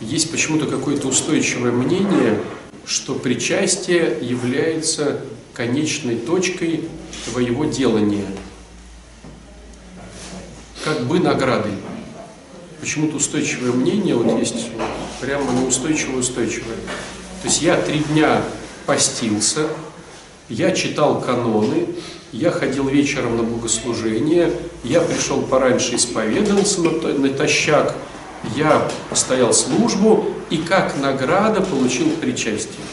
есть почему-то какое-то устойчивое мнение, что причастие является конечной точкой твоего делания, как бы наградой. Почему-то устойчивое мнение, вот есть прямо неустойчивое-устойчивое. То есть я три дня постился, я читал каноны, я ходил вечером на богослужение, я пришел пораньше, исповедовался натощак, я стоял службу и как награда получил причастие.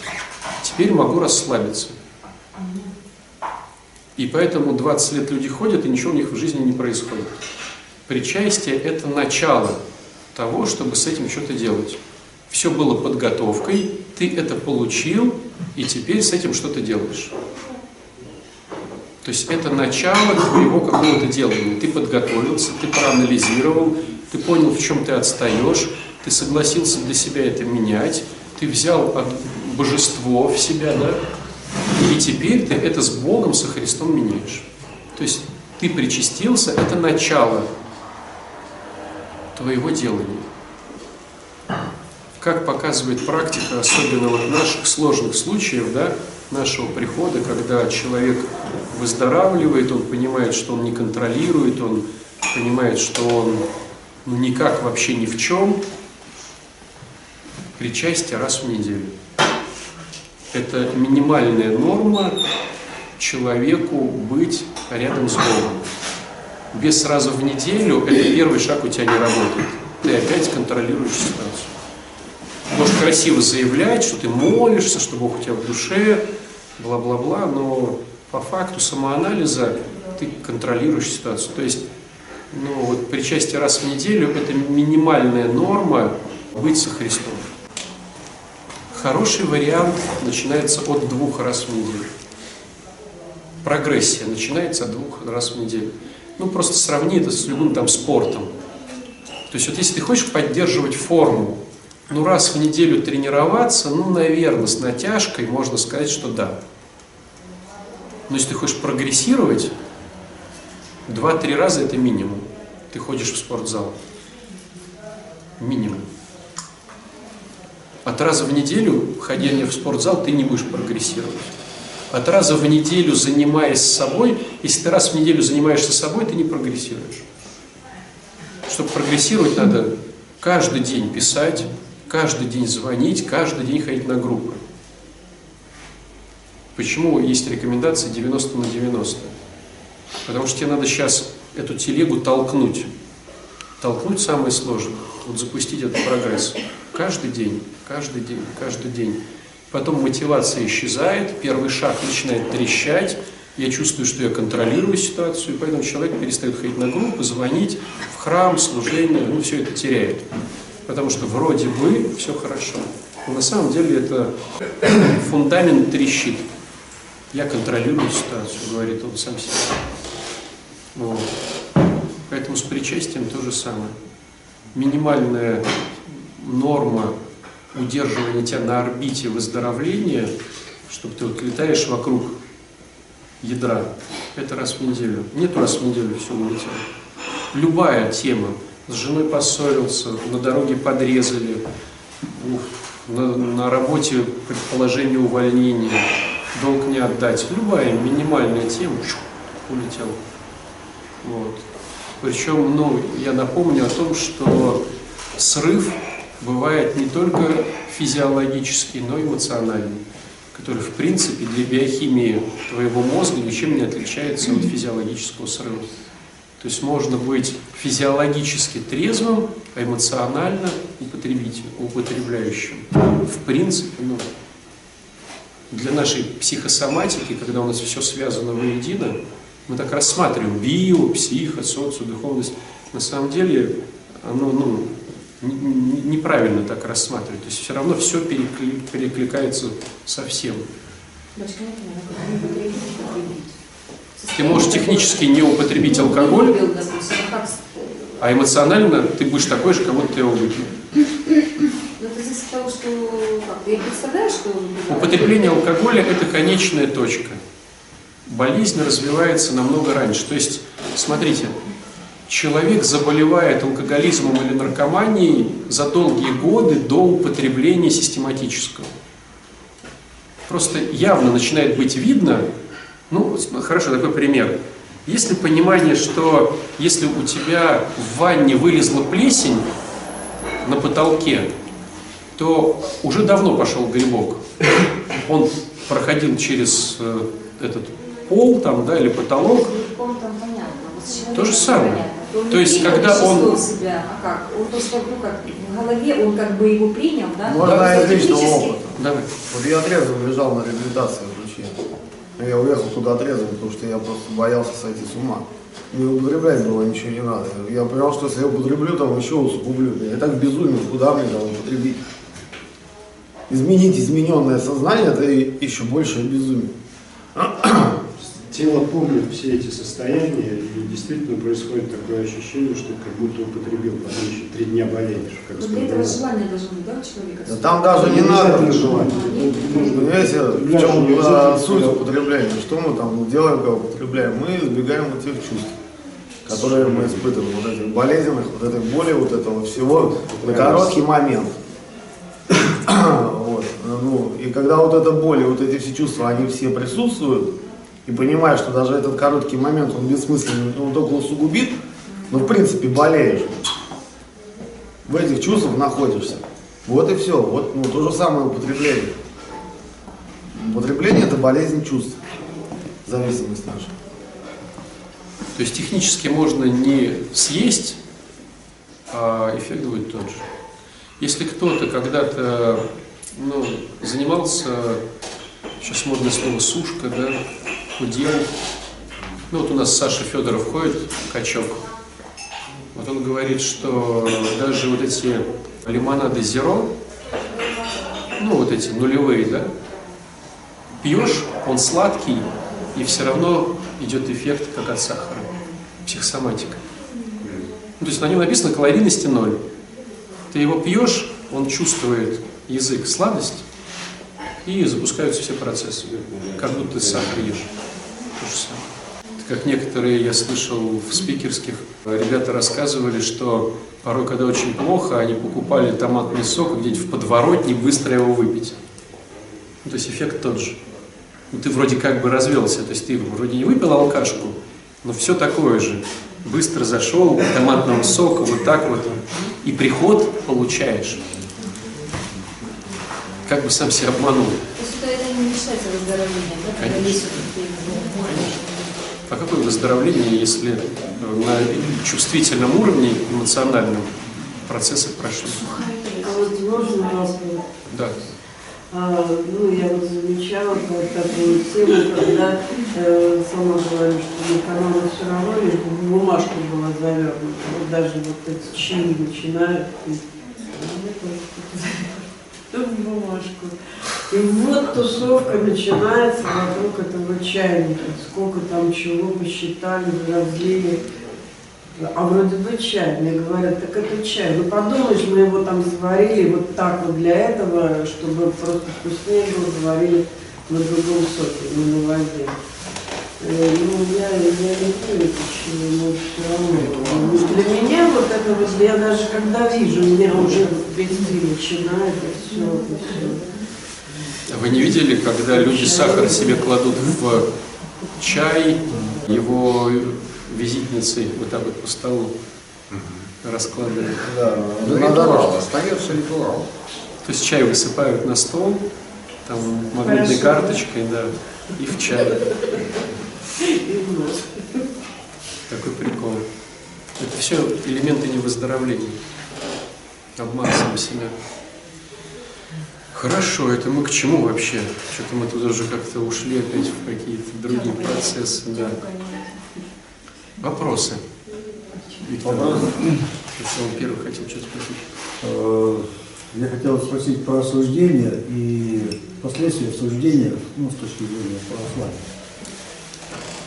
Теперь могу расслабиться. И поэтому 20 лет люди ходят, и ничего у них в жизни не происходит. Причастие – это начало того, чтобы с этим что-то делать. Все было подготовкой, ты это получил, и теперь с этим что-то делаешь. То есть это начало твоего какого-то делания. Ты подготовился, ты проанализировал, ты понял, в чем ты отстаешь, ты согласился для себя это менять, ты взял божество в себя, да, и теперь ты это с Богом, со Христом меняешь. То есть ты причастился, это начало твоего делания. Как показывает практика, особенно вот наших сложных случаев, да, нашего прихода, когда человек выздоравливает, он понимает, что он не контролирует, он понимает, что он ну, никак вообще ни в чем, причастие раз в неделю. Это минимальная норма человеку быть рядом с Богом. Без сразу в неделю это первый шаг у тебя не работает. Ты опять контролируешь ситуацию. Можешь красиво заявлять, что ты молишься, что Бог у тебя в душе, бла-бла-бла, но по факту самоанализа ты контролируешь ситуацию. То есть, ну, вот причастие раз в неделю – это минимальная норма быть со Христом. Хороший вариант начинается от двух раз в неделю. Прогрессия начинается от двух раз в неделю. Ну, просто сравни это с любым там спортом. То есть, вот если ты хочешь поддерживать форму, ну, раз в неделю тренироваться, ну, наверное, с натяжкой можно сказать, что да. Но если ты хочешь прогрессировать, два-три раза это минимум. Ты ходишь в спортзал. Минимум. От раза в неделю ходения в спортзал ты не будешь прогрессировать. От раза в неделю занимаясь собой, если ты раз в неделю занимаешься собой, ты не прогрессируешь. Чтобы прогрессировать, надо каждый день писать, каждый день звонить, каждый день ходить на группы. Почему есть рекомендация 90 на 90? Потому что тебе надо сейчас эту телегу толкнуть. Толкнуть самое сложное. Вот запустить этот прогресс. Каждый день, каждый день, каждый день. Потом мотивация исчезает, первый шаг начинает трещать, я чувствую, что я контролирую ситуацию, и поэтому человек перестает ходить на группы, звонить в храм, служение, ну все это теряет потому что вроде бы все хорошо. Но на самом деле это фундамент трещит. Я контролирую ситуацию, говорит он сам себе. Вот. Поэтому с причастием то же самое. Минимальная норма удерживания тебя на орбите выздоровления, чтобы ты вот летаешь вокруг ядра, это раз в неделю. Нету раз в неделю, все улетело. Любая тема, с женой поссорился, на дороге подрезали, на, на работе предположение увольнения, долг не отдать. Любая минимальная тема улетела. Вот. Причем, ну, я напомню о том, что срыв бывает не только физиологический, но и эмоциональный, который, в принципе, для биохимии твоего мозга ничем не отличается от физиологического срыва. То есть можно быть физиологически трезвым, а эмоционально употребляющим. В принципе, ну, для нашей психосоматики, когда у нас все связано воедино, мы так рассматриваем био, психо, социо, духовность. На самом деле оно ну, неправильно так рассматривать. То есть все равно все перекликается со всем. Ты можешь технически не употребить алкоголь, а эмоционально ты будешь такой же, как будто ты его выпил. Употребление алкоголя – это конечная точка. Болезнь развивается намного раньше. То есть, смотрите, человек заболевает алкоголизмом или наркоманией за долгие годы до употребления систематического. Просто явно начинает быть видно, ну, хорошо, такой пример. Есть ли понимание, что если у тебя в ванне вылезла плесень на потолке, то уже давно пошел грибок. Он проходил через э, этот пол там, да, или потолок. То же самое. Он То есть, когда он... себя, а как? Он просто, ну, как, в голове он как бы его принял, да? Можно Да, из личного опыта. Давай. Вот я трезвым лежал на реабилитации в Луче. Я уехал туда трезвым, потому что я просто боялся сойти с ума. Мне употреблять было ничего не надо. Я понял, что если я употреблю, там еще усугублю. Я так безумен, куда мне там употребить? Изменить измененное сознание, это еще больше безумие. Тело помнит все эти состояния, и действительно происходит такое ощущение, что как будто употребил, потом еще три дня болеешь. Как Но для этого желание должно быть, да, у человека? Да там даже не надо. обязательно желание. Понимаете, в Для чем не суть употребления? Что мы там делаем, когда употребляем? Мы избегаем этих чувств, которые мы испытываем, вот этих болезненных, вот этой боли, вот этого всего на короткий момент. Вот. Ну, и когда вот эта боль и вот эти все чувства, они все присутствуют, и понимаешь, что даже этот короткий момент, он бессмысленный, он только усугубит, но в принципе болеешь. В этих чувствах находишься. Вот и все. Вот ну, то же самое употребление. Употребление это болезнь чувств. Зависимость наша. То есть технически можно не съесть, а эффект будет тот же. Если кто-то когда-то ну, занимался, сейчас модное слово сушка, да, худел, ну вот у нас Саша Федоров ходит, качок, вот он говорит, что даже вот эти лимонады зеро, ну вот эти нулевые, да, пьешь, он сладкий, и все равно идет эффект, как от сахара, психосоматика. Ну, то есть на нем написано калорийности ноль. Ты его пьешь, он чувствует язык сладость, и запускаются все процессы, как будто ты сахар ешь. То же самое. Как некоторые, я слышал в спикерских, ребята рассказывали, что порой, когда очень плохо, они покупали томатный сок где-нибудь в подворотне быстро его выпить. Ну, то есть эффект тот же. Ну, ты вроде как бы развелся, то есть ты вроде не выпил алкашку, но все такое же. Быстро зашел, томатного сока, вот так вот, и приход получаешь. Как бы сам себя обманул. Не считается выздоровлением, да? Когда ну, А какое выздоровление, если на чувствительном уровне, эмоциональном, процессы прошли? А вот можно вопрос? Да. А, ну, я вот замечала вот такую тему, когда э, сама говорю, что на канале все равно бумажку была завернута. Вот даже вот эти чаи начинают. и, в бумажку. И вот тусовка начинается вокруг этого чайника. Сколько там чего посчитали, разлили. А вроде бы чай. Мне говорят, так это чай. Ну подумаешь, мы его там заварили вот так вот для этого, чтобы просто вкуснее было, заварили на другом соке, не на воде. Ну, я, я не верю, почему, но все равно. Ну, Для меня вот это вот, я даже когда вижу, у меня уже трясти начинает, и все, и все. Вы не видели, когда люди сахар себе кладут в чай, его визитницей вот так вот по столу раскладывают? Да, Ну, на ритуал, остается ритуал. То есть чай высыпают на стол, там магнитной Хорошо. карточкой, да, и в чай. И вот. Такой прикол. Это все элементы невыздоровления. Обман сам себя. Хорошо, это мы к чему вообще? Что-то мы тут уже как-то ушли опять в какие-то другие процессы. Да. Вопросы? Виктор, если он первый хотел что-то спросить. Э, Я хотел спросить про осуждение и последствия осуждения, ну, с точки зрения православия.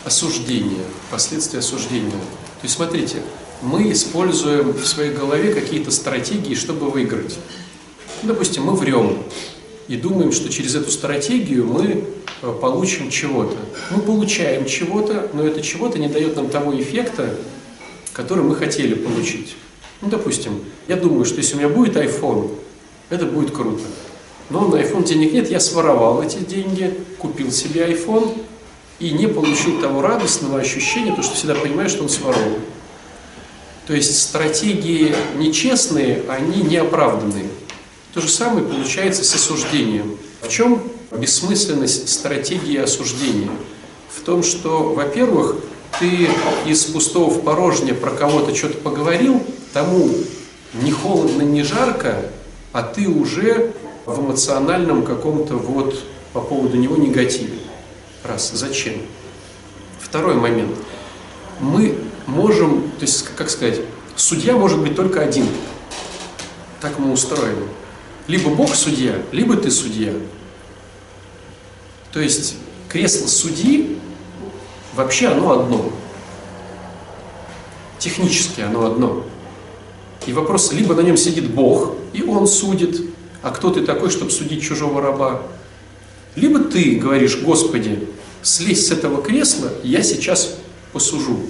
Осуждение, последствия осуждения. То есть смотрите, мы используем в своей голове какие-то стратегии, чтобы выиграть. Допустим, мы врем и думаем, что через эту стратегию мы э, получим чего-то. Мы получаем чего-то, но это чего-то не дает нам того эффекта, который мы хотели получить. Ну, допустим, я думаю, что если у меня будет iPhone, это будет круто. Но на iPhone денег нет, я своровал эти деньги, купил себе iPhone и не получил того радостного ощущения, потому что всегда понимаю, что он своровал. То есть стратегии нечестные, они неоправданные. То же самое получается с осуждением. В чем бессмысленность стратегии осуждения? В том, что, во-первых, ты из пустого в порожнее про кого-то что-то поговорил, тому не холодно, не жарко, а ты уже в эмоциональном каком-то вот по поводу него негативе. Раз. Зачем? Второй момент. Мы можем, то есть, как сказать, судья может быть только один. Так мы устроены. Либо Бог судья, либо ты судья. То есть кресло судьи вообще оно одно. Технически оно одно. И вопрос, либо на нем сидит Бог, и он судит, а кто ты такой, чтобы судить чужого раба? Либо ты говоришь, Господи, слезь с этого кресла, я сейчас посужу.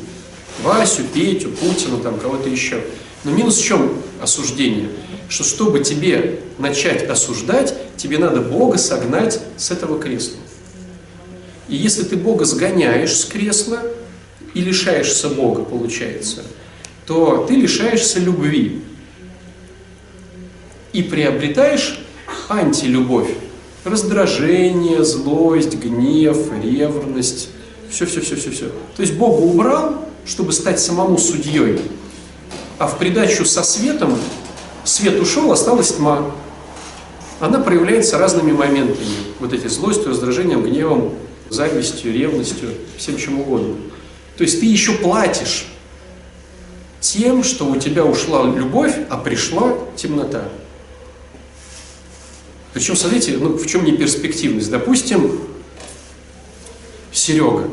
Васю, Петю, Путина, там кого-то еще. Но минус в чем осуждение? Что чтобы тебе начать осуждать, тебе надо Бога согнать с этого кресла. И если ты Бога сгоняешь с кресла и лишаешься Бога, получается, то ты лишаешься любви и приобретаешь антилюбовь. Раздражение, злость, гнев, ревность, все-все-все-все-все. То есть Бога убрал, чтобы стать самому судьей, а в придачу со светом свет ушел, осталась тьма. Она проявляется разными моментами. Вот эти злостью, раздражением, гневом, завистью, ревностью, всем чем угодно. То есть ты еще платишь тем, что у тебя ушла любовь, а пришла темнота. Причем, смотрите, ну, в чем не перспективность. Допустим, Серега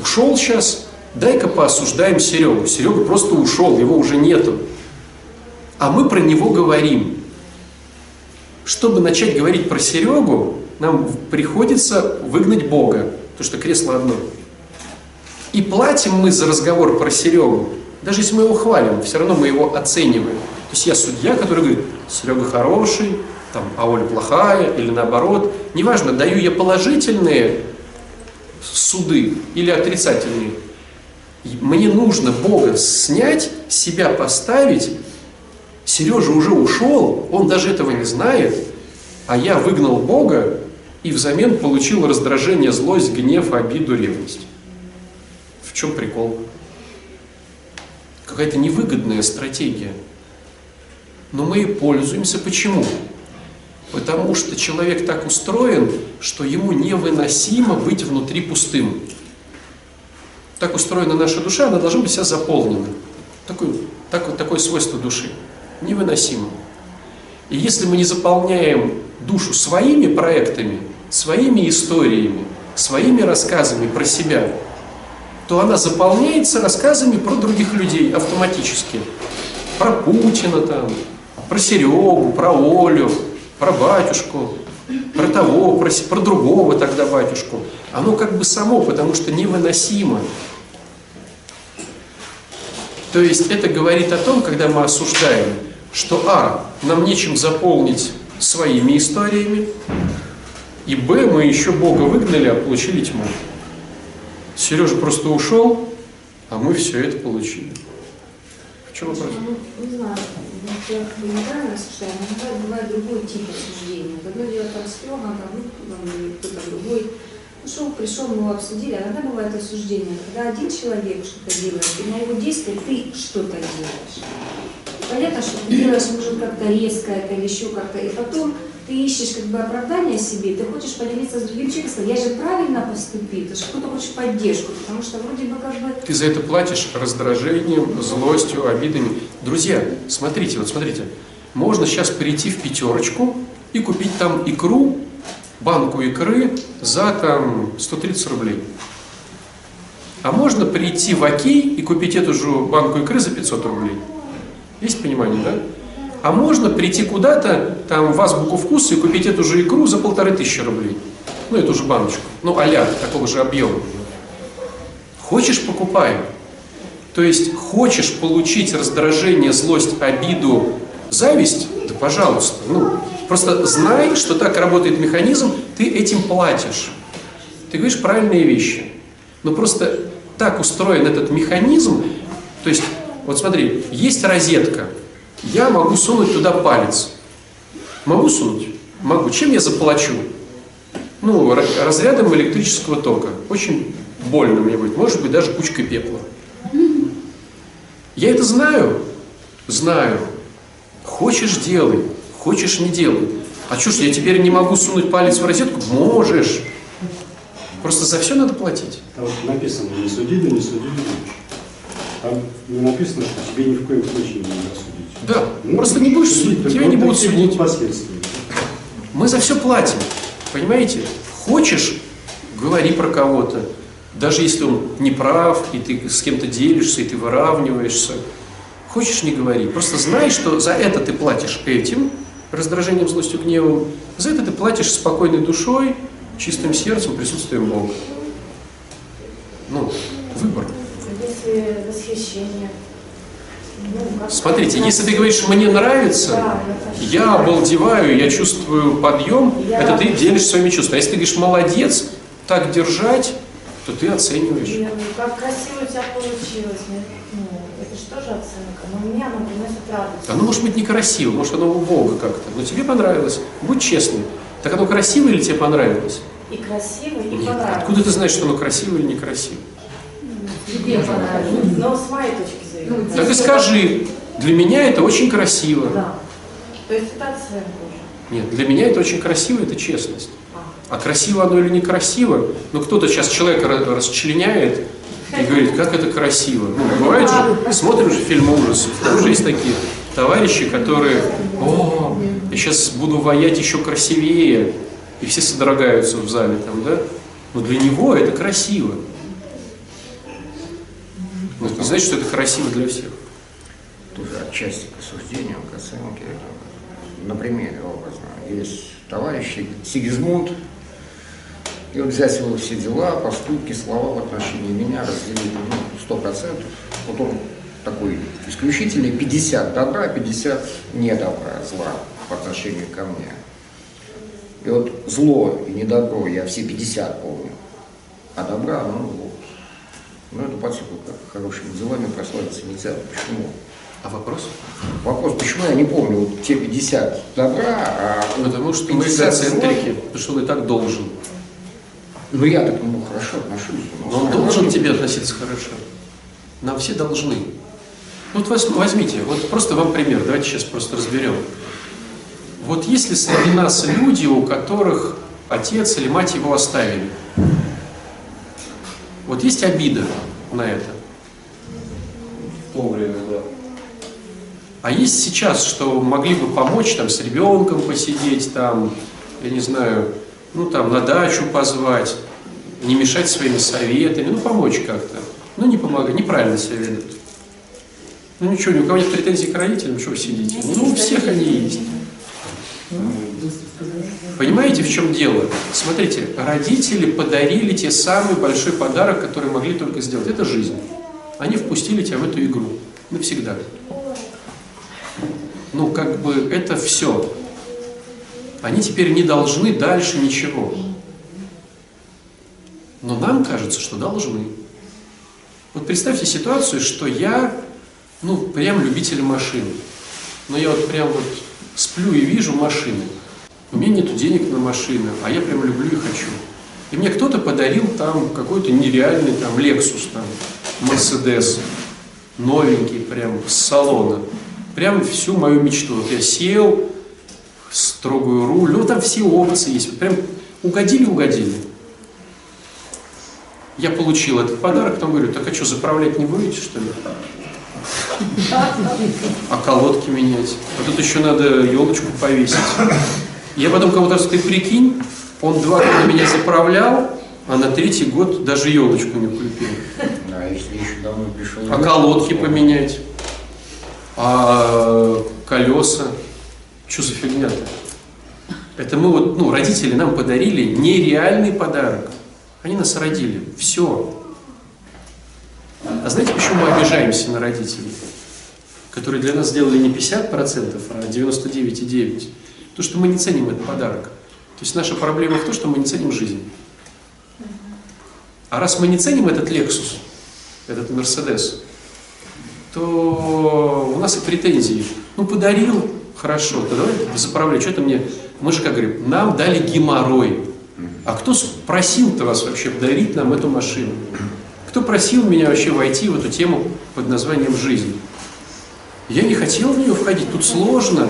ушел сейчас, дай-ка поосуждаем Серегу. Серега просто ушел, его уже нету. А мы про него говорим. Чтобы начать говорить про Серегу, нам приходится выгнать Бога, потому что кресло одно. И платим мы за разговор про Серегу. Даже если мы его хвалим, все равно мы его оцениваем. То есть я судья, который говорит, Серега хороший, там, а Оля плохая, или наоборот. Неважно, даю я положительные суды или отрицательные. Мне нужно Бога снять, себя поставить. Сережа уже ушел, он даже этого не знает, а я выгнал Бога и взамен получил раздражение, злость, гнев, обиду, ревность. В чем прикол? Какая-то невыгодная стратегия. Но мы и пользуемся. Почему? Потому что человек так устроен, что ему невыносимо быть внутри пустым. Так устроена наша душа, она должна быть вся заполнена. Такое, так, такое свойство души. Невыносимо. И если мы не заполняем душу своими проектами, своими историями, своими рассказами про себя, то она заполняется рассказами про других людей автоматически. Про Путина там, про Серегу, про Олю, про батюшку, про того, про, про другого тогда батюшку. Оно как бы само, потому что невыносимо. То есть это говорит о том, когда мы осуждаем, что А, нам нечем заполнить своими историями, и Б, мы еще Бога выгнали, а получили тьму. Сережа просто ушел, а мы все это получили. В чем вопрос? Ну, не знаю, я как бы неправильно осуждаю, но бывает, бывает другой тип осуждения. Одно дело там там, ну, там, или кто-то другой. Ушел, пришел, мы его обсудили. А иногда бывает осуждение, когда один человек что-то делает, и на его действие ты что-то делаешь. Понятно, что ты делаешь, может, как-то резко это или еще как-то, и потом ты ищешь как бы оправдание себе, ты хочешь поделиться с другим человеком, я же правильно поступил, ты же кто-то хочешь поддержку, потому что вроде бы как бы... Ты за это платишь раздражением, злостью, обидами. Друзья, смотрите, вот смотрите, можно сейчас прийти в пятерочку и купить там икру, банку икры за там 130 рублей. А можно прийти в Окей и купить эту же банку икры за 500 рублей. Есть понимание, да? А можно прийти куда-то, там, в азбуку вкуса и купить эту же икру за полторы тысячи рублей. Ну, эту же баночку. Ну, а такого же объема. Хочешь, покупай. То есть хочешь получить раздражение, злость, обиду, зависть, да пожалуйста. Ну, просто знай, что так работает механизм, ты этим платишь. Ты говоришь правильные вещи. Но просто так устроен этот механизм, то есть, вот смотри, есть розетка, я могу сунуть туда палец. Могу сунуть? Могу. Чем я заплачу? Ну, разрядом электрического тока. Очень больно мне будет. Может быть, даже кучкой пепла. Я это знаю? Знаю. Хочешь – делай. Хочешь – не делай. А что ж, я теперь не могу сунуть палец в розетку? Можешь. Просто за все надо платить. Там написано, не суди, да не суди, не будешь. Там не написано, что тебе ни в коем случае нельзя судить. Да, Ну, просто не будешь судить, тебя не будут судить. последствия. Мы за все платим, понимаете? Хочешь, говори про кого-то. Даже если он не прав, и ты с кем-то делишься, и ты выравниваешься. Хочешь, не говори. Просто знай, что за это ты платишь этим, раздражением, злостью, гневом. За это ты платишь спокойной душой, чистым сердцем, присутствием Бога. Ну, выбор. Если восхищение. Ну, Смотрите, если ты говоришь, мне нравится, я обалдеваю, я чувствую подъем, это ты делишь своими чувствами. А если ты говоришь, молодец, так держать, то ты оцениваешь. Говорю, как красиво у тебя получилось. Ну, это же тоже оценка. Но мне оно приносит радость. Оно может быть некрасиво, может оно у Бога как-то, но тебе понравилось. Будь честным. Так оно красиво или тебе понравилось? И красиво, и Нет. понравилось. Откуда ты знаешь, что оно красиво или некрасиво? Тебе понравилось. Но с моей точки. Ну, Так и скажи, для меня это очень красиво. Да. То есть это оценка уже. Нет, для меня это очень красиво, это честность. А. А красиво оно или некрасиво, ну кто-то сейчас человека ра- расчленяет и говорит, как это красиво. Ну, бывает же, смотрим же фильмы ужасов, там же есть такие товарищи, которые, о, я сейчас буду воять еще красивее, и все содрогаются в зале там, да? Но для него это красиво. Но это не значит, что это красиво для всех. тоже отчасти к осуждению, к оценке. На примере образно. Есть товарищ Сигизмунд, и вот взять его все дела, поступки, слова в отношении меня разделить ну, сто процентов. Вот он такой исключительный, 50 добра, 50 не добра, зла по отношению ко мне. И вот зло и недобро я все 50 помню, а добра, ну вот. Ну поскольку как хорошими делами прославиться нельзя. Почему? А вопрос? Вопрос, почему я не помню вот те 50 добра, а Потому что мы 50 зла? эгоцентрики, потому что и так должен. Ну я так к нему хорошо отношусь. Но он должен тебе относиться хорошо. Нам все должны. Вот воз- возьмите, вот просто вам пример, давайте сейчас просто разберем. Вот есть ли среди нас люди, у которых отец или мать его оставили? Вот есть обида на это? В то время, да. А есть сейчас, что могли бы помочь там с ребенком посидеть, там, я не знаю, ну там на дачу позвать, не мешать своими советами, ну помочь как-то. Ну не помогать, неправильно себя ведут. Ну ничего, ни у кого нет претензий к родителям, что вы сидите? Ну у всех они есть. Понимаете, в чем дело? Смотрите, родители подарили тебе самый большой подарок, который могли только сделать. Это жизнь. Они впустили тебя в эту игру. Навсегда. Ну, как бы это все. Они теперь не должны дальше ничего. Но нам кажется, что должны. Вот представьте ситуацию, что я, ну, прям любитель машин. Но я вот прям вот сплю и вижу машины. У меня нету денег на машины, а я прям люблю и хочу. И мне кто-то подарил там какой-то нереальный там Lexus, там, Mercedes, новенький прям с салона. Прям всю мою мечту. Вот я сел, строгую руль, ну там все опции есть. Прям угодили-угодили. Я получил этот подарок, потом говорю, так а что, заправлять не будете, что ли? А колодки менять? А тут еще надо елочку повесить. Я потом кому-то сказал, ты прикинь, он два года меня заправлял, а на третий год даже елочку не купил. Да, если еще давно пришел. А колодки поменять? А колеса? Что за фигня-то? Это мы вот, ну, родители нам подарили нереальный подарок. Они нас родили. Все. А знаете, почему мы обижаемся на родителей, которые для нас сделали не 50%, а 99,9%? То, что мы не ценим этот подарок. То есть наша проблема в том, что мы не ценим жизнь. А раз мы не ценим этот Lexus, этот Мерседес, то у нас и претензии. Ну, подарил, хорошо, то давай заправляй. Что-то мне, мы же как говорим, нам дали геморрой. А кто просил-то вас вообще подарить нам эту машину? Кто просил меня вообще войти в эту тему под названием «жизнь»? Я не хотел в нее входить, тут сложно,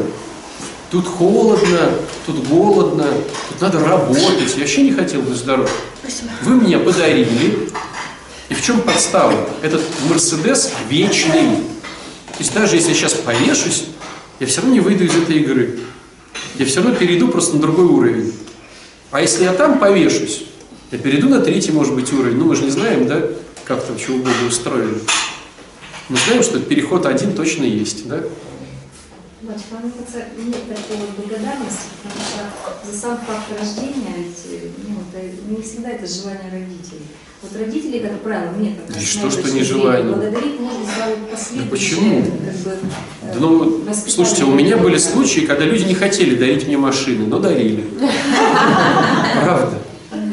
тут холодно, тут голодно, тут надо работать. Я вообще не хотел быть здоров. Вы мне подарили, и в чем подстава? Этот Мерседес вечный. То есть даже если я сейчас повешусь, я все равно не выйду из этой игры. Я все равно перейду просто на другой уровень. А если я там повешусь, я перейду на третий, может быть, уровень. Ну, мы же не знаем, да, как там чего Бога устроили. Мы знаем, что переход один точно есть, да? Батюшка, мне кажется, нет такой вот благодарности, потому что за сам факт рождения, ну, это, не всегда это желание родителей. Вот родители, как правило, мне как И что, что не желание? Благодарить можно за последующее, Да почему? как бы, э, Да, ну, слушайте, у меня были случаи, когда люди не хотели дарить мне машины, но дарили. Правда.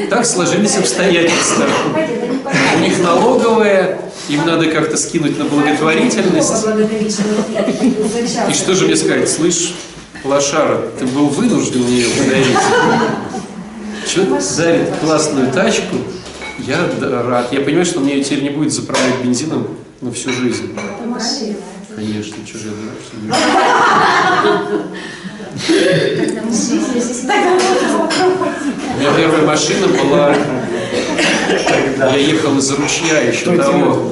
Так сложились обстоятельства. У них налоговая, им надо как-то скинуть на благотворительность. И что же мне сказать? Слышь, лошара, ты был вынужден мне ее подарить. Человек дарит классную тачку, я рад. Я понимаю, что мне ее теперь не будет заправлять бензином на всю жизнь. Конечно, что не У меня первая машина была, я ехал из ручья еще того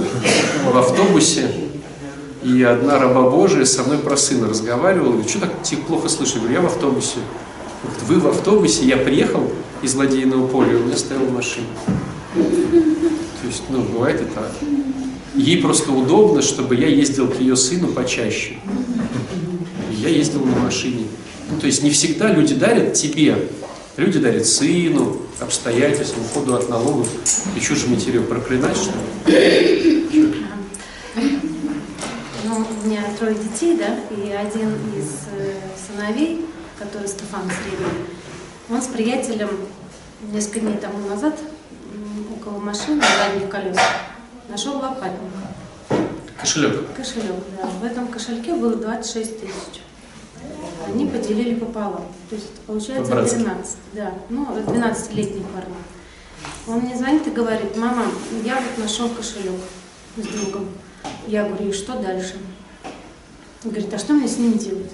в автобусе, и одна раба Божия со мной про сына разговаривала, говорит, что так тихо, плохо слышу? Я говорю, я в автобусе. Говорит, вы в автобусе, я приехал из Ладейного поля, у меня стояла машина. То есть, ну, бывает и так. Ей просто удобно, чтобы я ездил к ее сыну почаще. И я ездил на машине. Ну, то есть не всегда люди дарят тебе. Люди дарят сыну, обстоятельствам, уходу от налогов. И мне теперь проклинать, что ли? Ну, у меня трое детей, да, и один из э, сыновей, который Стефан Средний, он с приятелем несколько дней тому назад около машины задних колес нашел лопатник, Кошелек. кошелек, да. В этом кошельке было 26 тысяч. Они поделили пополам. То есть получается По-братски. 13. Да, ну, 12-летний парень. Он мне звонит и говорит, мама, я вот нашел кошелек с другом. Я говорю, и что дальше? Он говорит, а что мне с ним делать?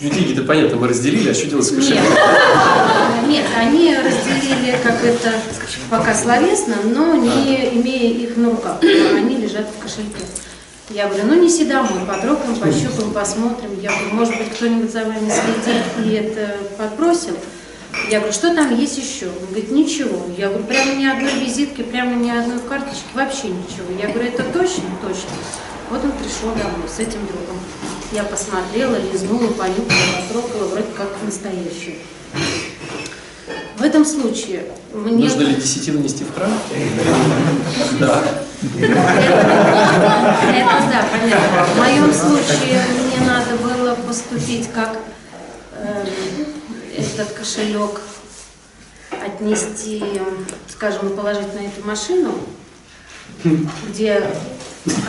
Ну, деньги-то понятно, мы разделили, а что делать с Нет, кошельком? нет, они разделили как это пока словесно, но не имея их на руках. Они лежат в кошельке. Я говорю, ну неси домой, потрогаем, пощупаем, посмотрим. Я говорю, может быть, кто-нибудь за вами следит и это подбросил. Я говорю, что там есть еще? Он говорит, ничего. Я говорю, прямо ни одной визитки, прямо ни одной карточки, вообще ничего. Я говорю, это точно? Точно. Вот он пришел домой с этим другом. Я посмотрела, лизнула, понюхала, потрогала, вроде как настоящую. В этом случае мне... Нужно ли десятину нести в храм? Да. Это да, понятно. В моем случае мне надо было поступить как эм, этот кошелек отнести, скажем, положить на эту машину, где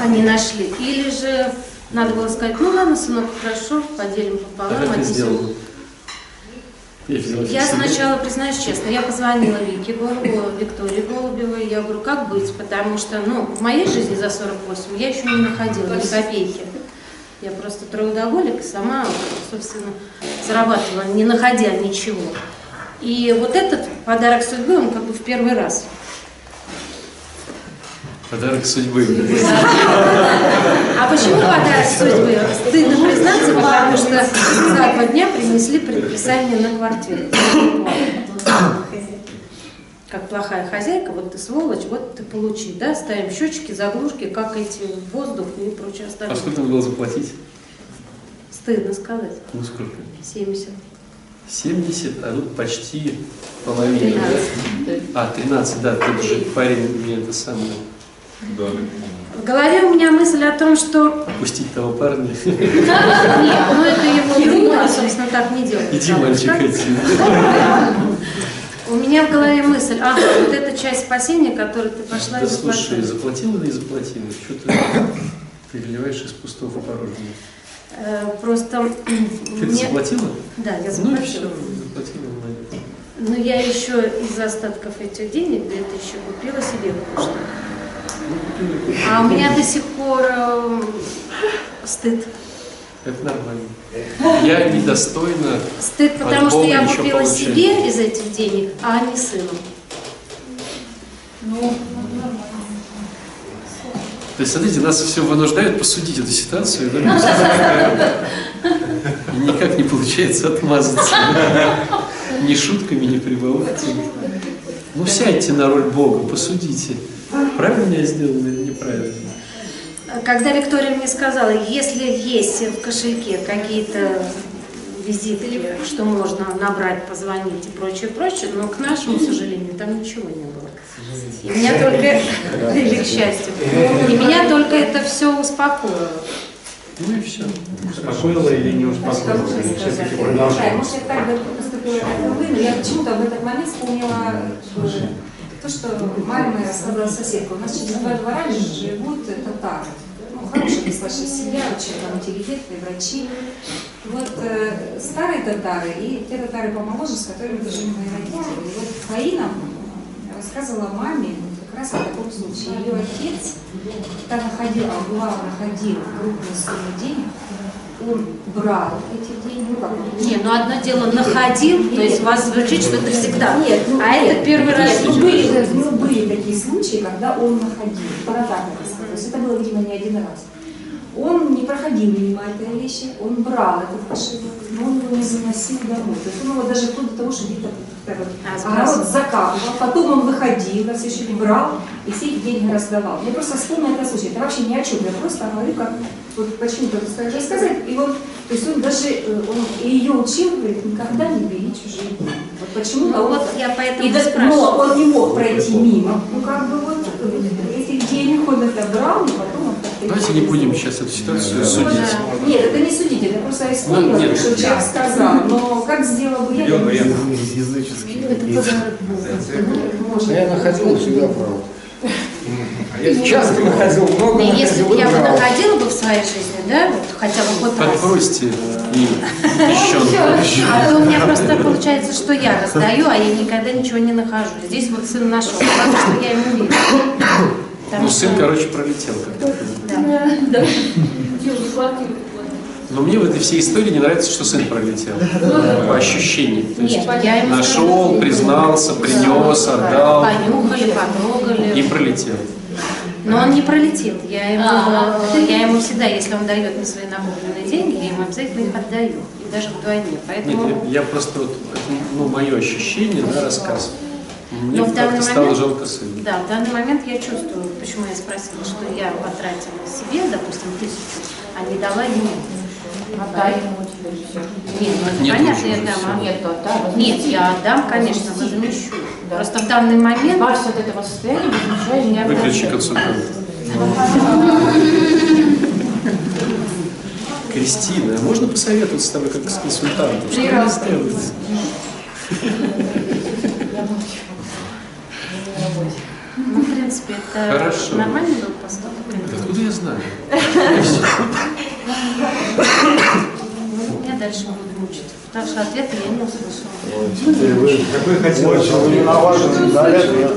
они нашли, или же надо было сказать, ну ладно, сынок, хорошо, поделим пополам, отнесем. Я сначала, признаюсь честно, я позвонила Вике Голубевой, Виктории Голубевой, я говорю, как быть, потому что, ну, в моей жизни за 48 я еще не находила ни копейки. Я просто трудоголик, сама, собственно, зарабатывала, не находя ничего. И вот этот подарок судьбы, он как бы в первый раз. Подарок судьбы. А почему подарок судьбы? Стыдно признаться, потому что за два дня принесли предписание на квартиру. Как плохая хозяйка, вот ты сволочь, вот ты получи, да, ставим счетчики, заглушки, как эти воздух и прочее А остальное. сколько надо было заплатить? Стыдно сказать. Ну сколько? 70. 70, а тут почти половина. да? А, 13, да, тут же парень мне это самое. Голове у меня мысль о том, что Пустить того парня. нет, ну это его друга, собственно, так не делает. Иди, мальчик, иди. У меня в голове мысль, ага, вот эта часть спасения, которую ты пошла и Да слушай, заплатила. заплатила или заплатила? Что ты переливаешь из пустого в порожнее? Э, Просто Ты мне... заплатила? Да, я Ну и все, заплатила. заплатила, молодец. Но я еще из остатков этих денег где-то еще купила себе кое-что. Ну. А у меня до сих пор э, стыд. Это нормально. Я недостойна. Стыд, От потому что я купила получать. себе из этих денег, а не сыну. То есть, смотрите, нас все вынуждают посудить эту ситуацию, да? И никак не получается отмазаться. Ни шутками, ни прибаутками. Ну, сядьте на роль Бога, посудите. Правильно я сделал или неправильно? Когда Виктория мне сказала, если есть в кошельке какие-то визитки, что можно набрать, позвонить и прочее, прочее, но к нашему сожалению там ничего не было. И меня только, или к счастью, и меня только это все успокоило. Ну и все. Успокоила или не успокоила? Или все-таки Да, продолжала? может, я так поступила, как вы, но я почему-то в этот момент вспомнила то, что маме моя рассказала соседка. У нас через два двора живут татары. Ну, хорошая достаточно семья, очень там интеллигентные врачи. Вот э, старые татары и те татары помоложе, с которыми жили мои родители. И вот Фаина рассказывала маме как раз о таком случае. Ее отец, когда находил, а бывало находил крупную сумму денег, он брал эти деньги, ну как Не, ну одно дело находил, то есть вас звучит, что это всегда. Нет, ну, а нет. это первый раз. Ну, были, ну, были такие случаи, когда он находил. Тогда так написано. То есть это было, видимо, не один раз. Он не проходил мимо этой вещи, он брал этот кошелек, но он его не заносил домой. То есть он его даже вплоть до того, что где-то вот А, огород закапывал, потом он выходил, на следующий день брал и все эти деньги раздавал. Я просто вспомнила этот случай. Это вообще ни о чем. Я просто говорю, как вот почему-то это сказать. И вот, то есть он даже э, он ее учил, говорит, никогда не бери чужие деньги. Вот почему-то Ну он вот я поэтому и да- спрашиваю. но он не мог пройти мимо. Ну, как бы вот этих денег он это брал, но потом он как-то... Давайте не будем сейчас эту ситуацию судить. Нет, это не судить, это просто я вспомнила, Ну, нет. что человек сказал. Но как сделала бы я, я не знаю. Языческий. Но я находил всегда правду. А я часто находил, много Не, если бы я бы находила бы в своей жизни, да, вот хотя бы хоть раз. Подбросьте и песчанку. А то у меня просто получается, что я раздаю, а я никогда ничего не нахожу. Здесь вот сын нашел, потому что я ему верю. Ну, сын, короче, пролетел как-то. Да. Но мне в этой всей истории не нравится, что сын пролетел. По ощущениям. То есть Нет, нашел, признался, принес, отдал Понюхали, потрогали. и пролетел. Но он не пролетел. Я ему, я ему всегда, если он дает мне свои накопленные деньги, я ему обязательно их отдаю. И даже вдвойне. Нет, Поэтому я, я просто вот, ну, мое ощущение, да, рассказ. Мне Но в данный как-то стало момент- жалко сына. Да, в данный момент я чувствую, почему я спросила, что я потратила себе, допустим, тысячу, а не дала ему. Отдай ему Нет, ну это Нет, понятно, я дам. а- Нет. Нет, я отдам, конечно, возмещу. Просто в данный момент Избавься от этого состояния, возмещаешь не Выключи отдашь. консультанта. Кристина, а можно посоветоваться с тобой как с консультантом? Что мне сделать? Ну, в принципе, это Хорошо. нормальный был поступок. Откуда я знаю? Ну, меня дальше будут мучить, потому что ответа я не услышала. Вы Какой хотел очень вы виноваты, не дали ответ.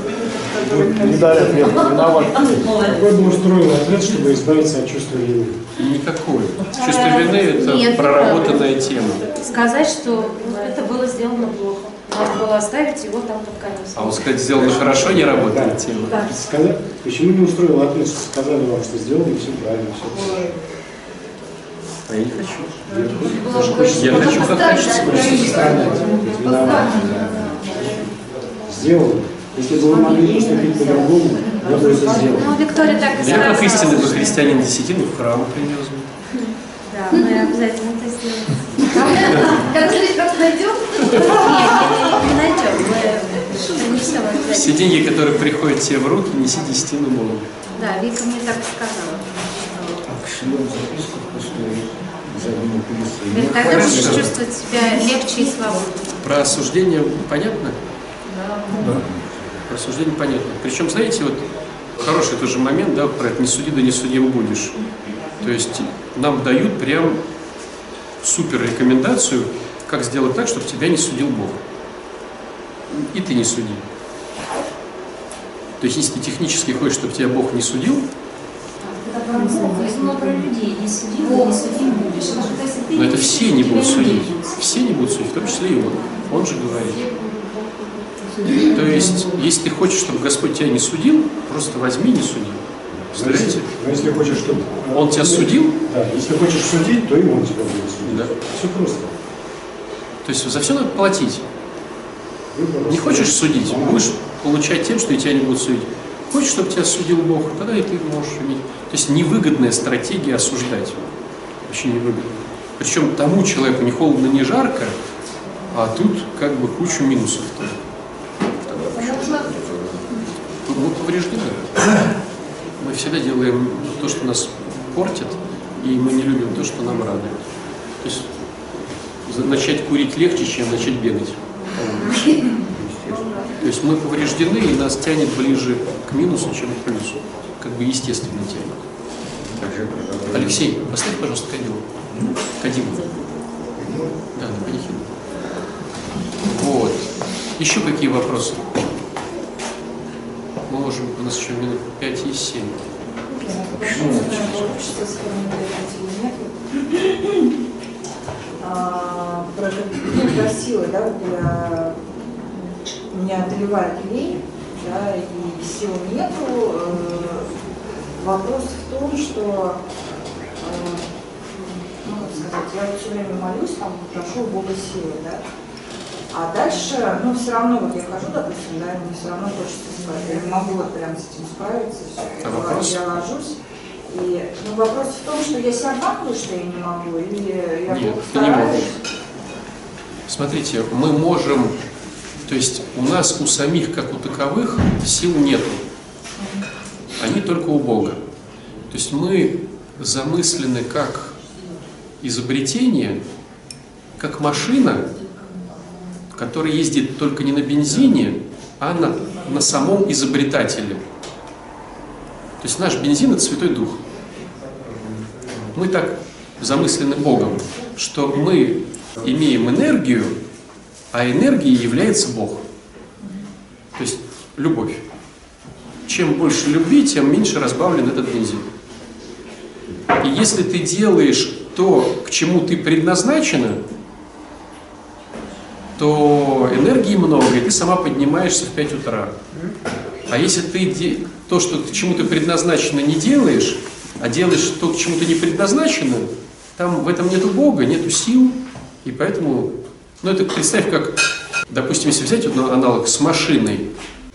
Вы Не дали ответ, вы виноваты. Какой бы устроил ответ, чтобы избавиться от чувства вины? Никакой. Чувство вины – это Нет, проработанная тема. Сказать, что это было сделано плохо. Надо было оставить его там под колесом. А вот сказать, сделано хорошо, не работает тема. Сказать, почему не устроил ответ, что сказали вам, что сделали все правильно, все А я не хочу. Я хочу как хочется. Сделали. Если бы вы могли поступить по-другому, я бы это сделал. Ну, Виктория так и Я как истинный бы христианин десятину в храм принес бы. Да, мы обязательно это сделаем. Когда следующий раз найдем, Нет, не, найдем. Мы Все деньги, которые приходят тебе в руки, неси десятину Богу. Да, Вика мне так и сказала. Шлем записку пустую, тогда Хорошо. будешь чувствовать себя легче и свободнее. Про осуждение понятно? Да. Про осуждение понятно. Причем, знаете, вот хороший тоже момент, да, про это «не суди, да не судим будешь». То есть нам дают прям супер рекомендацию, как сделать так, чтобы тебя не судил Бог. И ты не суди. То есть, если ты технически хочешь, чтобы тебя Бог не судил, Это но про людей. Не суди, да не судим будешь. Это ты но все не будут судить. Все не будут судить, в том числе и он. Он же говорит. То есть, если ты хочешь, чтобы Господь тебя не судил, просто возьми и не суди. Представляете? но если хочешь, чтобы... Он тебя судил, Да, если хочешь судить, то и он тебя будет судить. Да. Все просто. то есть за все надо платить. Не хочешь судить, будешь получать тем, что и тебя не будут судить. Хочешь, чтобы тебя судил Бог, тогда и ты можешь судить. То есть невыгодная стратегия осуждать. Вообще невыгодно. Причем тому человеку не холодно, не жарко, а тут как бы кучу минусов. Мы повреждены. Мы всегда делаем то, что нас портит, и мы не любим то, что нам радует. То есть начать курить легче, чем начать бегать. То есть мы повреждены, и нас тянет ближе к минусу, чем к плюсу. Как бы естественно тянет. Алексей, поставь, пожалуйста, Кадиму. Кадиму. Да, на панихиду. Вот. Еще какие вопросы? Мы можем, у нас еще минут 5 и 7. Хочется сформулировать или нет. А, Про ну, про силы, да, вот я, меня одолевает лень, да, и сил нету. Э, Вопрос в том, что, э, ну, как сказать, я все время молюсь, там, прошу Бога силы, да, а дальше, ну, все равно, вот я хожу, допустим, да, мне все равно хочется спать. Я не могу вот прям с этим справиться, все. А вопрос? Я ложусь. И ну, вопрос в том, что я себя обманываю, что я не могу, или я Нет, плохо ты не можешь. Смотрите, мы можем, то есть у нас у самих, как у таковых, сил нету. Они только у Бога. То есть мы замыслены как изобретение, как машина, которая ездит только не на бензине, а на, на самом изобретателе. То есть наш бензин – это Святой Дух. Мы так замыслены Богом, что мы имеем энергию, а энергией является Бог. То есть любовь. Чем больше любви, тем меньше разбавлен этот бензин. И если ты делаешь то, к чему ты предназначена, то энергии много, и ты сама поднимаешься в 5 утра. А если ты то, что к чему ты предназначена, не делаешь, а делаешь то, к чему ты не предназначена, там в этом нету Бога, нету сил, и поэтому, ну это представь, как, допустим, если взять вот аналог с машиной,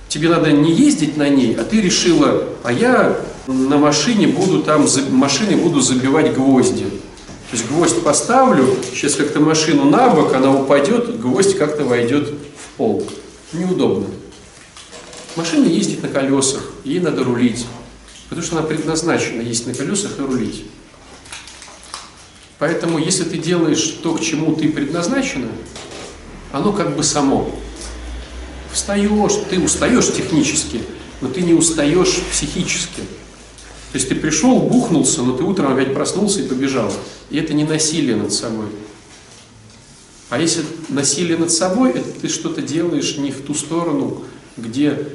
тебе надо не ездить на ней, а ты решила, а я на машине буду там, машиной буду забивать гвозди. То есть гвоздь поставлю, сейчас как-то машину на бок, она упадет, гвоздь как-то войдет в пол. Неудобно. Машина ездит на колесах, ей надо рулить, потому что она предназначена ездить на колесах и рулить. Поэтому, если ты делаешь то, к чему ты предназначена, оно как бы само. Встаешь, ты устаешь технически, но ты не устаешь психически. То есть ты пришел, бухнулся, но ты утром опять проснулся и побежал. И это не насилие над собой. А если насилие над собой, это ты что-то делаешь не в ту сторону, где...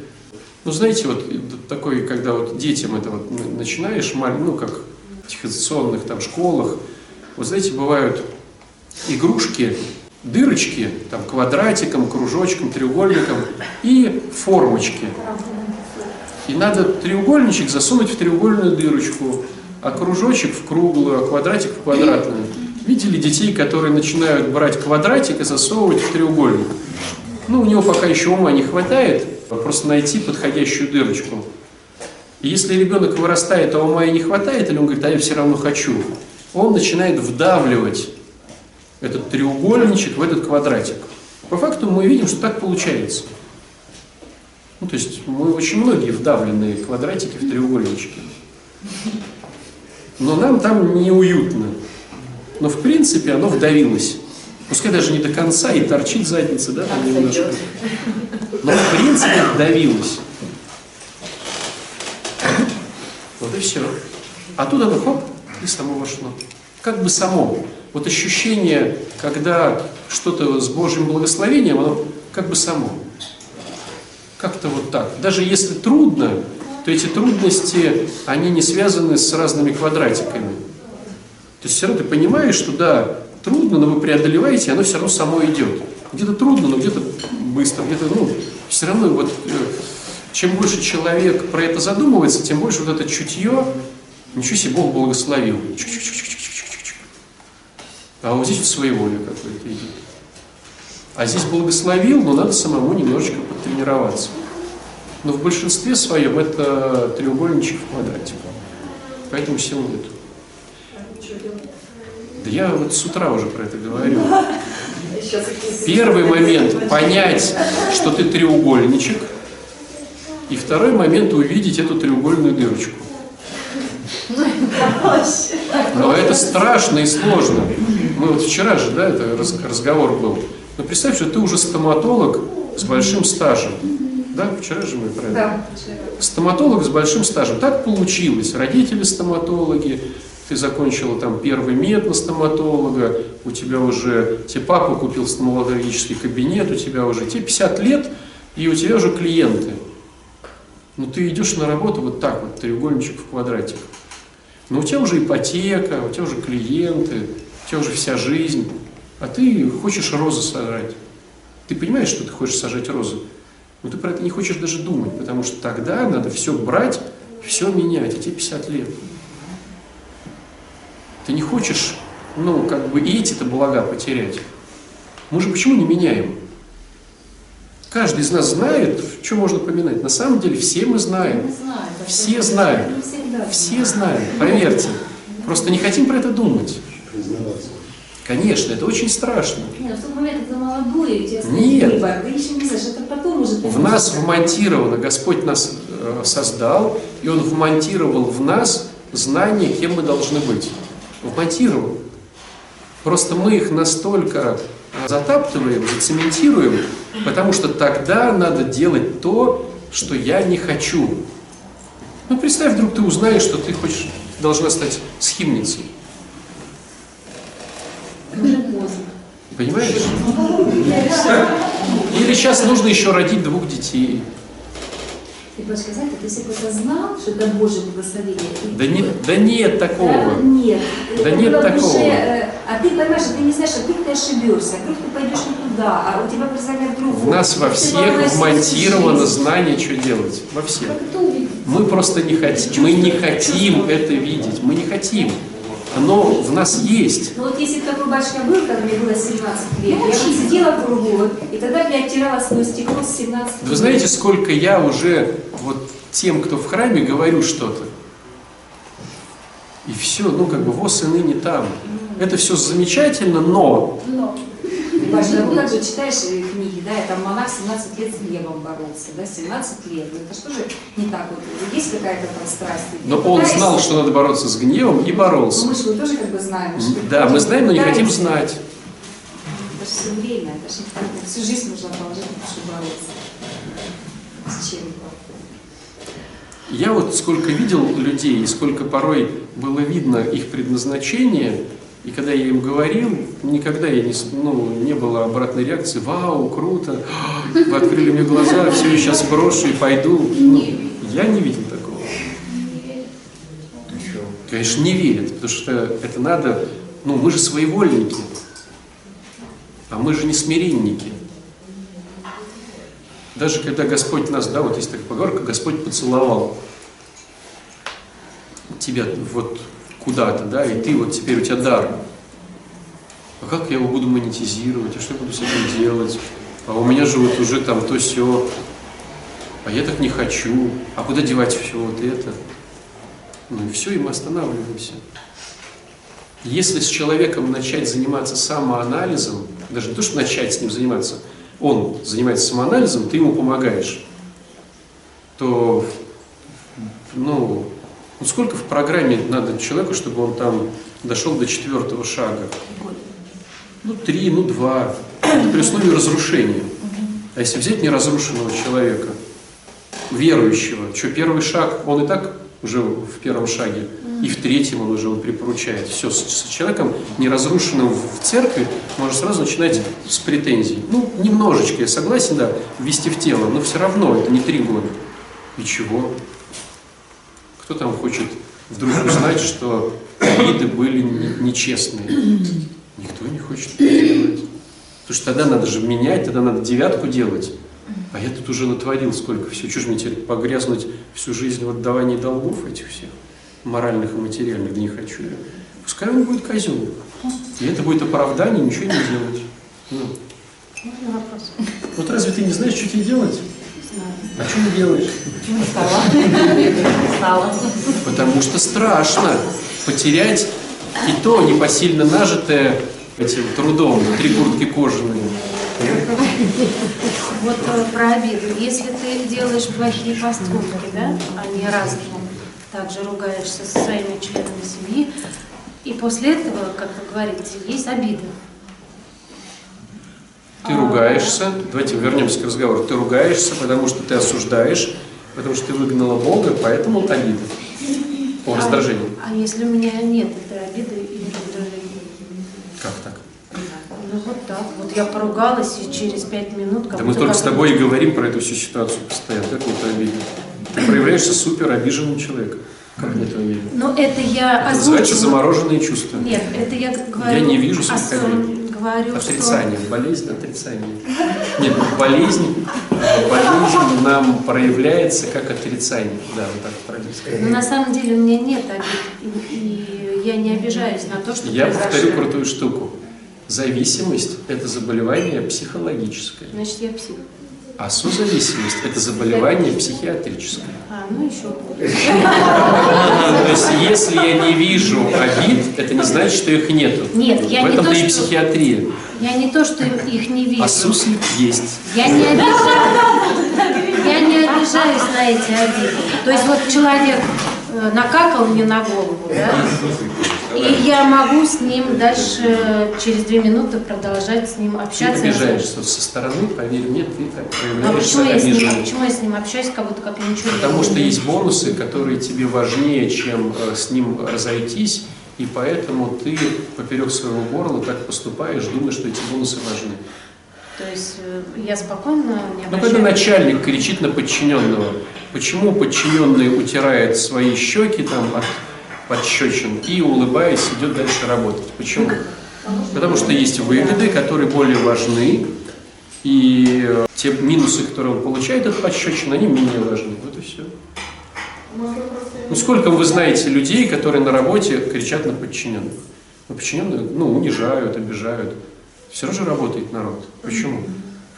Ну, знаете, вот такой, когда вот детям это вот начинаешь, ну, как в там школах, вот знаете, бывают игрушки, дырочки, там, квадратиком, кружочком, треугольником и формочки. И надо треугольничек засунуть в треугольную дырочку, а кружочек в круглую, а квадратик в квадратную. Видели детей, которые начинают брать квадратик и засовывать в треугольник? Ну, у него пока еще ума не хватает, просто найти подходящую дырочку. И если ребенок вырастает, а ума и не хватает, или он говорит, а я все равно хочу, он начинает вдавливать этот треугольничек в этот квадратик. По факту мы видим, что так получается. Ну, то есть мы очень многие вдавленные квадратики в треугольнички. Но нам там неуютно. Но в принципе оно вдавилось. Пускай даже не до конца и торчит задница, да, там немножко. Но в принципе вдавилось. Вот и все. А тут оно хоп, и само вошло. Как бы само. Вот ощущение, когда что-то с Божьим благословением, оно как бы само. Как-то вот так. Даже если трудно, то эти трудности, они не связаны с разными квадратиками. То есть все равно ты понимаешь, что да, трудно, но вы преодолеваете, и оно все равно само идет. Где-то трудно, но где-то быстро, где-то, ну, все равно вот э, чем больше человек про это задумывается, тем больше вот это чутье, ничего себе Бог благословил. А вот здесь вот своеволие какое-то идет. А здесь благословил, но надо самому немножечко потренироваться. Но в большинстве своем это треугольничек в квадрате. Поэтому сил нет. Да я вот с утра уже про это говорю. Первый момент – понять, что ты треугольничек. И второй момент – увидеть эту треугольную дырочку. Но это страшно и сложно. Мы вот вчера же, да, это разговор был. Но представь, что ты уже стоматолог с большим стажем. Да, вчера же мы про это. Да. Стоматолог с большим стажем. Так получилось. Родители стоматологи, ты закончила там первый мед на стоматолога, у тебя уже, тебе папа купил стоматологический кабинет, у тебя уже, тебе 50 лет, и у тебя уже клиенты. Но ты идешь на работу вот так вот, треугольничек в квадратик. Но у тебя уже ипотека, у тебя уже клиенты, у тебя уже вся жизнь, а ты хочешь розы сажать. Ты понимаешь, что ты хочешь сажать розы? Но ты про это не хочешь даже думать, потому что тогда надо все брать, все менять, а тебе 50 лет. Ты не хочешь, ну, как бы и эти-то блага потерять. Мы же почему не меняем? Каждый из нас знает, что можно поменять. На самом деле все мы знаем. Все знаем. Все знаем. Поверьте. Просто не хотим про это думать. Признаваться. Конечно, это очень страшно. Нет, в тот момент это молодой, у тебя стоит Нет. выбор. Ты еще не знаешь, это потом уже... В нас вмонтировано, Господь нас э, создал, и Он вмонтировал в нас знания, кем мы должны быть. Вмонтировал. Просто мы их настолько затаптываем, зацементируем, потому что тогда надо делать то, что я не хочу. Ну, представь, вдруг ты узнаешь, что ты хочешь, должна стать схимницей. Понимаешь? Или сейчас нужно еще родить двух детей. Ты хочешь сказать, если ты знал, что это Божье благословение, Да, не, да нет Да, такого. нет. Да нет было в такого. душе, э, а ты понимаешь, ты не знаешь, а вдруг ты ошибешься, а вдруг ты пойдешь не туда, а у тебя в другое. В нас во всех вмонтировано знание, что делать. Во всех. Мы просто не хотим, мы не хотим это видеть, мы не хотим. Оно в нас есть. Ну вот если бы такой батюшка был, когда мне было 17 лет, я бы сидела в кругу, и тогда я оттирала свое стекло с 17 Вы знаете, сколько я уже вот тем, кто в храме, говорю что-то. И все, ну как бы воз и ныне там. Это все замечательно, но Батюшка, ну как же читаешь э, книги, да, это монах 17 лет с гневом боролся, да, 17 лет, ну это что же не так вот, есть какая-то там страсть? Но он пытаешься- знал, что надо бороться с гневом и Ну, боролся. мы же тоже как бы знаем. что Да, мы знаем, но не хотим знать. Это же все время, это же всю жизнь нужно положить, чтобы бороться. С чем? Я вот сколько видел людей, и сколько порой было видно их предназначение, и когда я им говорил, никогда я не, ну, не было обратной реакции, вау, круто, вы открыли мне глаза, все, я сейчас брошу и пойду. Ну, я не видел такого. Конечно, не верят, потому что это надо, ну, мы же своевольники, а мы же не смиренники. Даже когда Господь нас, да, вот есть такая поговорка, Господь поцеловал тебя вот куда-то, да, и ты вот теперь у тебя дар. А как я его буду монетизировать, а что я буду с этим делать? А у меня же вот уже там то все, а я так не хочу, а куда девать все вот это? Ну и все, и мы останавливаемся. Если с человеком начать заниматься самоанализом, даже не то, что начать с ним заниматься, он занимается самоанализом, ты ему помогаешь. то, ну, ну сколько в программе надо человеку, чтобы он там дошел до четвертого шага? Ну, три, ну, два. Это при условии разрушения. А если взять неразрушенного человека, верующего, что первый шаг, он и так уже в первом шаге, и в третьем он уже он припоручает. Все, с, с человеком, неразрушенным в церкви, можно сразу начинать с претензий. Ну, немножечко, я согласен, да, ввести в тело, но все равно это не три года. И чего? Кто там хочет вдруг узнать, что виды были не- нечестные? Никто не хочет это делать. Потому что тогда надо же менять, тогда надо девятку делать. А я тут уже натворил сколько всего. Чего же мне теперь погрязнуть всю жизнь в отдавании долгов этих всех, моральных и материальных, да не хочу я. Пускай он будет козел. И это будет оправдание ничего не делать. Ну. Вот разве ты не знаешь, что тебе делать? А что не делаешь? Почему стала? Не стала. Потому что страшно потерять и то непосильно нажитое этим трудом, три куртки кожаные. Вот э, про обиду. Если ты делаешь плохие поступки, да, а не разумом, также ругаешься со своими членами семьи, и после этого, как вы говорите, есть обида. Ты ругаешься, давайте вернемся к разговору, ты ругаешься, потому что ты осуждаешь, потому что ты выгнала Бога, поэтому обида. О, раздражение. А если у меня нет этой обиды или раздражения? Как так? Ну вот так. Вот я поругалась, и через пять минут... как Да мы только с как- тобой и говорим про эту всю ситуацию постоянно. Как нет обиды? Ты проявляешься супер обиженным человеком. Как нет обиды? Ну это я Это называется замороженные чувства. Нет, это я говорю... Я не вижу своих. Говорю, Отрицание, болезнь, отрицание. Нет, болезнь, болезнь нам проявляется как отрицание. Да, вот так правильно что... сказать. Но на самом деле у меня нет обид. И, и я не обижаюсь на то, что Я произошло. повторю крутую штуку. Зависимость – это заболевание психологическое, Значит, я псих. а созависимость – это заболевание психиатрическое. А, ну еще. То есть, если я не вижу обид, это не значит, что их нету. Нет, я В не этом-то то, и что- психиатрия. Я не то, что их не вижу. А суслик есть. Я не обижаюсь. Я не обижаюсь на эти обиды. То есть вот человек э, накакал мне на голову, да, и я могу с ним дальше э, через две минуты продолжать с ним Ты общаться. обижаешься со стороны, поверь мне, ты так А почему проявляешься я, с ним, почему я с ним общаюсь, как будто как ничего не Потому что есть бонусы, которые тебе важнее, чем э, с ним разойтись, и поэтому ты поперек своего горла так поступаешь, думаешь, что эти бонусы важны. То есть э, я спокойно не обращаюсь. когда начальник кричит на подчиненного, почему подчиненный утирает свои щеки там от подщечин и, улыбаясь, идет дальше работать? Почему? Потому что есть выгоды, которые более важны, и э, те минусы, которые он получает от подщечин, они менее важны. Вот и все. Ну сколько вы знаете людей, которые на работе кричат на подчиненных? Ну, подчиненные, ну, унижают, обижают. Все же работает народ. Почему?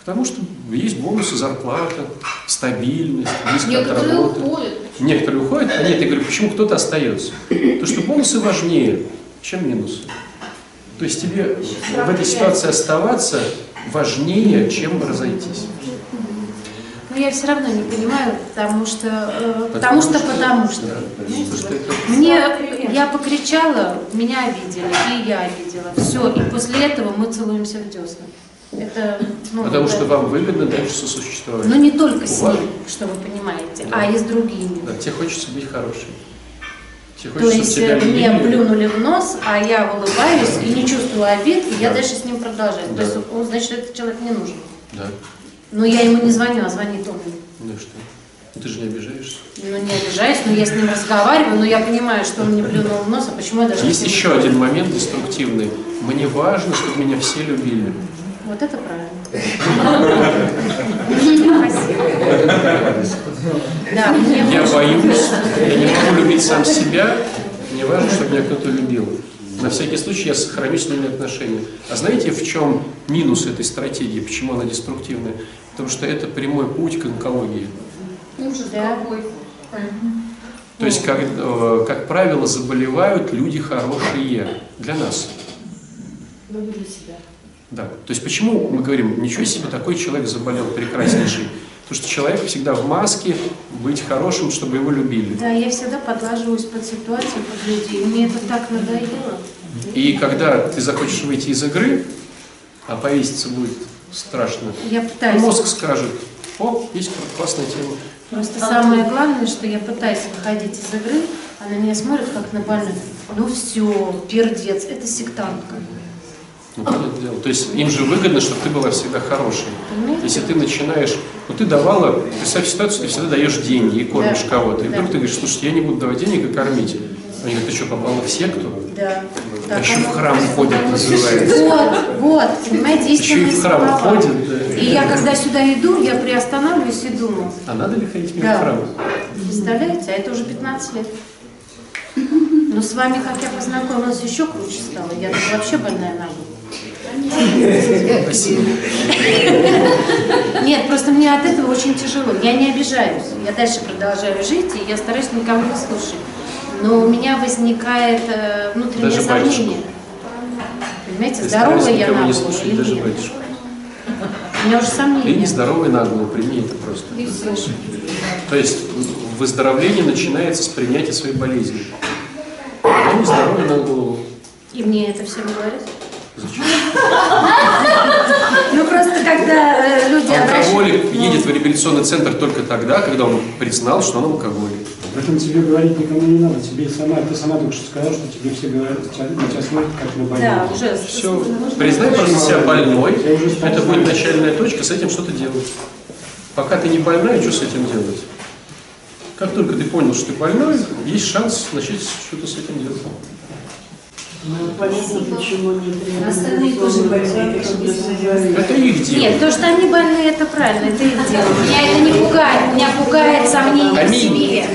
Потому что есть бонусы, зарплата, стабильность, от Некоторые работы. уходят. Некоторые уходят, а нет, я говорю, почему кто-то остается? Потому что бонусы важнее, чем минусы. То есть тебе в этой ситуации оставаться важнее, чем разойтись. Но я все равно не понимаю, потому что, э, потому что, потому что. Да, потому что это- Мне, я покричала, меня обидели, и я обидела. Все, и после этого мы целуемся в десна. Это, ну, Потому это- что вам выгодно дальше сосуществовать. Ну не только с ним, что вы понимаете, Да. а и с другими. Да, тебе хочется быть хорошей. Тебе То есть тебя э, мне любили. плюнули в нос, а я улыбаюсь и не чувствую обид, и я Да. дальше с ним продолжаю. Да. То есть, он, значит, этот человек не нужен. Да, Но я ему не звоню, а звонит он. ну что? Ты же не обижаешься. Ну, не обижаюсь, но я с ним разговариваю, но я понимаю, что он мне плюнул в нос, а почему я даже Есть еще один момент деструктивный. Мне важно, чтобы меня все любили. Вот это правильно. Да, Я боюсь, я не могу любить сам себя, мне важно, чтобы меня кто-то любил. На всякий случай я сохраню с ними отношения. А знаете, в чем минус этой стратегии, почему она деструктивная? Потому что это прямой путь к онкологии. Ужас Да. какой. То есть, как, э, как правило, заболевают люди хорошие для нас. Люблю для себя. Да. То есть почему мы говорим, ничего себе, такой человек заболел прекраснейший. Потому что человек всегда в маске, быть хорошим, чтобы его любили. Да, я всегда подлаживаюсь под ситуацию, под людей. Мне это так надоело. И когда ты захочешь выйти из игры, а повеситься будет страшно, Я пытаюсь. мозг скажет, о, есть классная тема. Просто самое главное, что я пытаюсь выходить из игры, а на меня смотрят как на больную. Ну все, пердец, это сектантка. Ну, понятное дело. То есть им же выгодно, чтобы ты была всегда хорошей. Понимаете? Если ты начинаешь, ну ты давала, представь ситуацию, ты всегда даешь деньги и кормишь Да. кого-то. И Да. вдруг ты говоришь, слушай, я не буду давать денег и кормить. Они говорят, ты что, попала в секту? Да. А еще в храм ходят, называется. Вот, вот, понимаете, Еще и истинные в храм слова. ходят, да. И я когда сюда иду, я приостанавливаюсь и думаю, А надо ли ходить мимо Да. храма? представляете, а это уже 15 лет. Но с вами, как я познакомилась, еще круче стало. Я вообще больная на голову. Спасибо. Нет, просто мне от этого очень тяжело. Я не обижаюсь. Я дальше продолжаю жить, и я стараюсь никого не слушать. Но у меня возникает э, внутреннее Даже батюшку. сомнение. Понимаете, Ты здоровая я никого на не слушать, или даже нет? батюшку. У меня уже сомнения. нездоровый на голову, прими это просто. И все. То есть выздоровление начинается с принятия своей болезни. Я нездоровый на голову. И мне это всем говорят? Зачем? Ну просто когда э, люди Алкоголик едет в реабилитационный центр только тогда, когда он признал, что он алкоголик. Об этом тебе говорить никому не надо. Тебе сама, ты сама только что сказала, что тебе все говорят, тебя, на тебя смотрят как на больного. Да, уже. Все, признай просто себя больной, это будет начальная точка, с этим что-то делать. Пока ты не больная, что с этим делать? Как только ты понял, что ты больной, есть шанс начать что-то с этим делать. Понятно, почему не требуют Остальные тоже больные. Это их дело. Нет, то, что они больные, это правильно, это их дело. Меня это не пугает, меня пугает сомнение в себе.